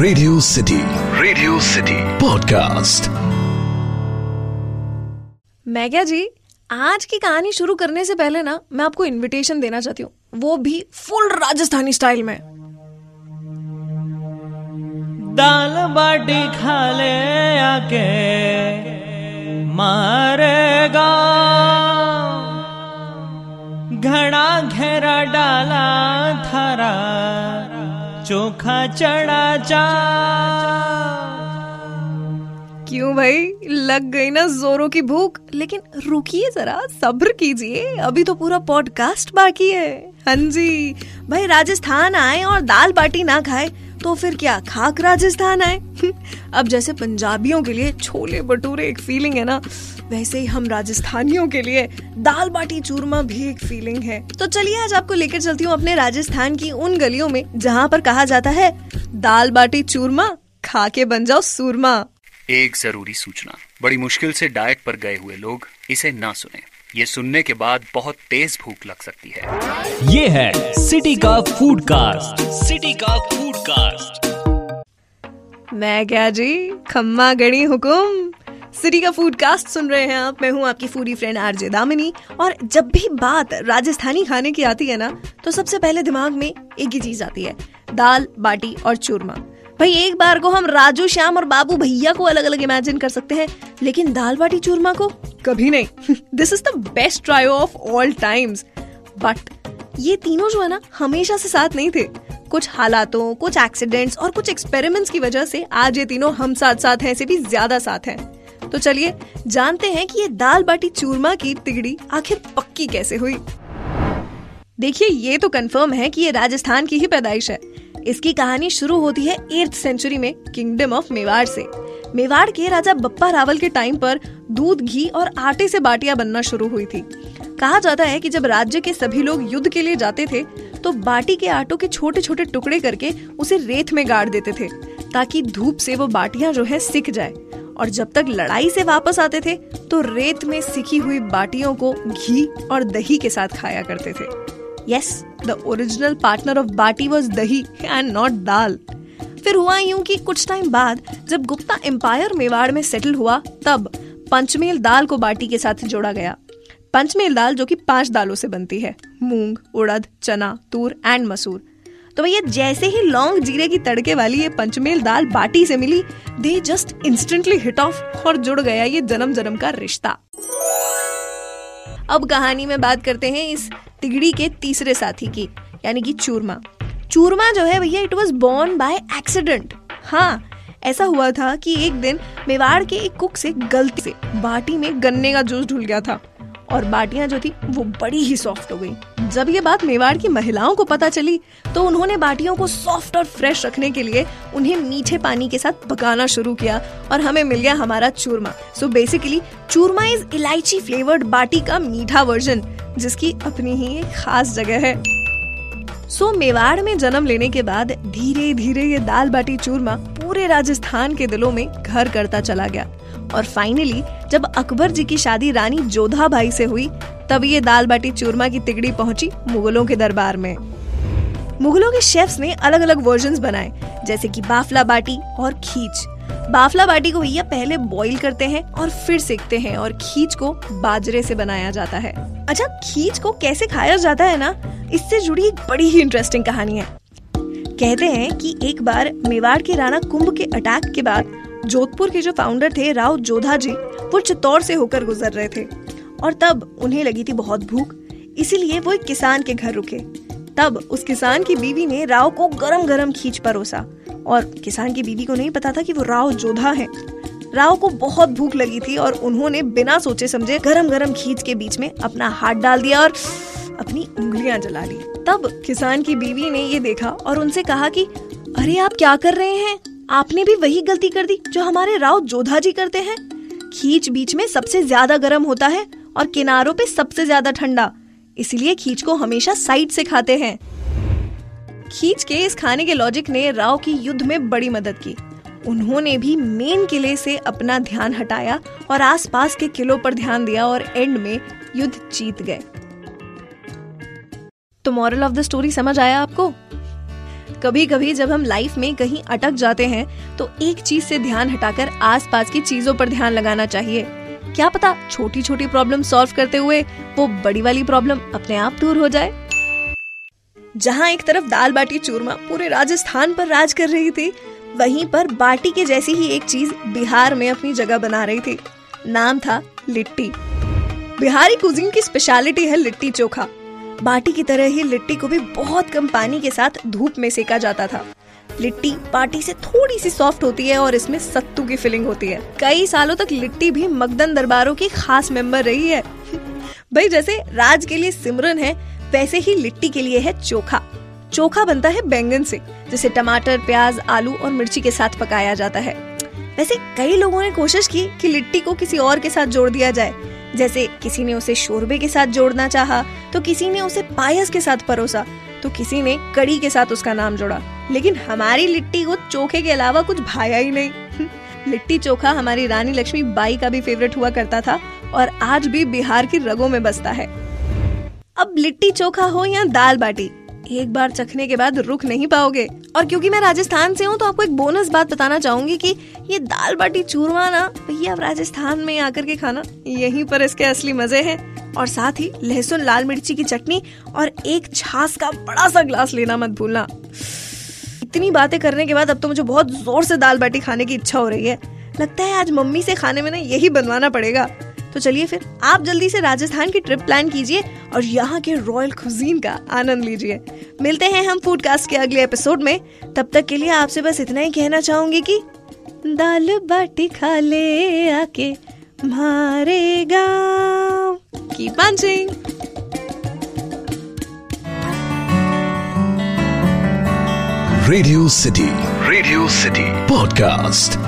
Radio city radio city podcast मैं क्या जी आज की कहानी शुरू करने से पहले ना मैं आपको इनविटेशन देना चाहती हूँ। वो भी फुल राजस्थानी स्टाइल में। दाल बाटी खा ले आके मारेगा। घड़ा घेरा डाला थारा चोखा चढ़ा जा। क्यों भाई? लग गई ना जोरों की भूख। लेकिन रुकिए जरा, सब्र कीजिए। अभी तो पूरा पॉडकास्ट बाकी है। हाँ जी। भाई, राजस्थान आए और दाल बाटी ना खाए। तो फिर क्या खाक राजस्थान आए? अब जैसे पंजाबियों के लिए छोले भटूरे एक फीलिंग है ना, वैसे ही हम राजस्थानियों के लिए दाल बाटी चूरमा भी एक फीलिंग है। तो चलिए आज आपको लेकर चलती हूँ अपने राजस्थान की उन गलियों में जहाँ पर कहा जाता है, दाल बाटी चूरमा खा के बन जाओ सूरमा। एक ज़रूरी सूचना, बड़ी मुश्किल से डाइट पर गए हुए लोग इसे ना सुने। ये सुनने के बाद बहुत तेज भूख लग सकती है। ये है सिटी का फ़ूड कास्ट सिटी का फ़ूड कास्ट मैं क्या जी? खम्मा गणी हुकुम। सिटी का फ़ूड कास्ट सुन रहे हैं आप। मैं हूँ आपकी फूडी फ्रेंड आरजे दामिनी। और जब भी बात राजस्थानी खाने की आती है ना तो सबसे पहले दिमाग में एक ही चीज़ आती है दाल बाटी और चूरमा। भाई एक बार को हम राजू श्याम और बाबू भैया को अलग अलग इमेजिन कर सकते हैं लेकिन दाल बाटी चूरमा को कभी नहीं। This is the best trio of all times but ये तीनों जो है ना, हमेशा से साथ नहीं थे। कुछ हालातों, कुछ एक्सीडेंट्स और कुछ एक्सपेरिमेंट्स की वजह से आज ये तीनों हम साथ साथ हैं से भी ज़्यादा साथ हैं। तो चलिए, जानते हैं कि ये दाल बाटी चूरमा की तिगड़ी आखिर पक्की कैसे हुई। देखिए, ये तो कंफर्म है कि ये राजस्थान की ही पैदाइश है। इसकी कहानी शुरू होती है एर्थ सेंचुरी में किंगडम ऑफ़ मेवाड़ से। मेवाड़ के राजा बप्पा रावल के टाइम पर दूध, घी और आटे से बाटियाँ बनना शुरू हुई थी। कहा जाता है कि जब राज्य के सभी लोग युद्ध के लिए जाते थे तो बाटी के आटों के छोटे छोटे टुकड़े करके उसे रेत में गाड़ देते थे, ताकि धूप से वो बाटियाँ जो है सिक जाए। और जब तक लड़ाई से वापस आते थे तो रेत में सिकी हुई बाटियों को घी और दही के साथ खाया करते थे। Yes the original partner of baati was dahi and not dal. फिर हुआ यूँ कि कुछ टाइम बाद, जब गुप्ता एम्पायर मेवाड़ में सेटल हुआ, तब पंचमेल दाल को बाटी के साथ जोड़ा गया। पंचमेल दाल जो कि पाँच दालों से बनती है, मूंग, उड़द, चना, तूर एंड मसूर। तो भैया, जैसे ही लौंग जीरे की तड़के वाली ये पंचमेल दाल बाटी से मिली they just instantly hit off और जुड़ गया ये जन्म जन्म का रिश्ता। अब कहानी में बात करते हैं इस तिगड़ी के तीसरे साथी की, यानी कि चूरमा। चूरमा जो है भैया it was born by accident हाँ ऐसा हुआ था कि एक दिन मेवाड़ के एक कुक से गलती से बाटी में गन्ने का जूस ढुल गया था। और बाटियाँ जो थी, वो बड़ी ही सॉफ्ट हो गई। जब ये बात मेवाड़ की महिलाओं को पता चली तो उन्होंने बाटियों को सॉफ्ट और फ्रेश रखने के लिए उन्हें मीठे पानी के साथ पकाना शुरू किया और हमें मिल गया हमारा churma. So basically churma is elaichi flavoured baati का मीठा वर्जन जिसकी अपनी ही एक खास जगह है। सो मेवाड़ में जन्म लेने के बाद धीरे धीरे ये दाल बाटी चूरमा पूरे राजस्थान के दिलों में घर करता चला गया। और फाइनली जब अकबर जी की शादी रानी जोधा भाई से हुई, तब ये दाल बाटी चूरमा की तिगड़ी पहुँची मुगलों के दरबार में। मुगलों के शेफ्स ने अलग अलग वर्जन बनाए, जैसे कि बाफला बाटी और खींच। बाफला बाटी को भैया पहले बॉईल करते हैं और फिर सेकते हैं और खींच को बाजरे से बनाया जाता है। अच्छा खींच को कैसे खाया जाता है ना? इससे जुड़ी एक बड़ी ही इंटरेस्टिंग कहानी है। कहते हैं कि एक बार मेवाड़ के राणा कुंभ के अटैक के बाद जोधपुर के जो फाउंडर थे, राव जोधा जी, वो चित्तौड़ से होकर गुजर रहे थे और तब उन्हें लगी थी बहुत भूख, इसीलिए वो एक किसान के घर रुके। तब उस किसान की बीवी ने राव को गरम गरम खींच परोसा और किसान की बीवी को नहीं पता था कि वो राव जोधा है। राव को बहुत भूख लगी थी और उन्होंने बिना सोचे समझे गरम गरम खींच के बीच में अपना हाथ डाल दिया और अपनी उंगलियाँ जला ली। तब किसान की बीवी ने ये देखा और उनसे कहा कि, अरे, आप क्या कर रहे हैं? आपने भी वही गलती कर दी जो हमारे राव जोधा जी करते हैं। खींच बीच में सबसे ज़्यादा गर्म होता है और किनारों पे सबसे ज़्यादा ठंडा। इसलिए खींच को हमेशा साइड से खाते हैं। खींच के इस खाने के लॉजिक ने राव की युद्ध में बड़ी मदद की। उन्होंने भी मेन किले से अपना ध्यान हटाया और आसपास के किलों पर ध्यान दिया और एंड में युद्ध जीत गए। तो मॉरल ऑफ़ द स्टोरी समझ आया आपको? कभी कभी जब हम लाइफ में कहीं अटक जाते हैं तो एक चीज़ से ध्यान हटाकर आसपास की चीज़ों पर ध्यान लगाना चाहिए। क्या पता छोटी छोटी प्रॉब्लम सॉल्व करते हुए वो बड़ी वाली प्रॉब्लम अपने आप दूर हो जाए? जहाँ एक तरफ़ दाल बाटी चूरमा पूरे राजस्थान पर राज कर रही थी, वहीं पर बाटी के जैसी ही एक चीज़ बिहार में अपनी जगह बना रही थी। नाम था लिट्टी। बिहारी कुजिन की स्पेशलिटी है लिट्टी चोखा। बाटी की तरह ही लिट्टी को भी बहुत कम पानी के साथ धूप में सेका जाता था। लिट्टी बाटी से थोड़ी सी सॉफ्ट होती है और इसमें सत्तू की फिलिंग होती है। कई सालों तक लिट्टी भी मगदन दरबारों की खास मेंबर रही है। भाई जैसे राज के लिए सिमरन है वैसे ही लिट्टी के लिए है चोखा। चोखा बनता है बैंगन से जिसे टमाटर प्याज आलू और मिर्ची के साथ पकाया जाता है। वैसे कई लोगों ने कोशिश की कि लिट्टी को किसी और के साथ जोड़ दिया जाए। जैसे किसी ने उसे शोरबे के साथ जोड़ना चाहा, तो किसी ने उसे पायस के साथ परोसा तो किसी ने कड़ी के साथ उसका नाम जोड़ा। लेकिन हमारी लिट्टी को चोखे के अलावा कुछ भाया ही नहीं। लिट्टी चोखा हमारी रानी लक्ष्मी बाई का भी फेवरेट हुआ करता था और आज भी बिहार की रगों में बसता है। अब लिट्टी चोखा हो या दाल बाटी, एक बार चखने के बाद रुक नहीं पाओगे। और क्योंकि मैं राजस्थान से हूँ तो आपको एक बोनस बात बताना चाहूँगी कि ये दाल बाटी चूरमा ना, भैया आप राजस्थान में आकर के खाना, यहीं पर इसके असली मज़े हैं। और साथ ही लहसुन, लाल मिर्ची की चटनी और एक छाछ का बड़ा सा ग्लास लेना मत भूलना। इतनी बातें करने के बाद अब तो मुझे बहुत ज़ोर से दाल बाटी खाने की इच्छा हो रही है। लगता है आज मम्मी से खाने में ना यही बनवाना पड़ेगा। तो चलिए फिर आप जल्दी से राजस्थान की ट्रिप प्लान कीजिए और यहाँ के रॉयल कुजीन का आनंद लीजिए। मिलते हैं हम फूडकास्ट के अगले एपिसोड में। तब तक के लिए आपसे बस इतना ही कहना चाहूँगी कि दाल बाटी खा ले आके, मारे गाँव। की punching radio city radio city podcast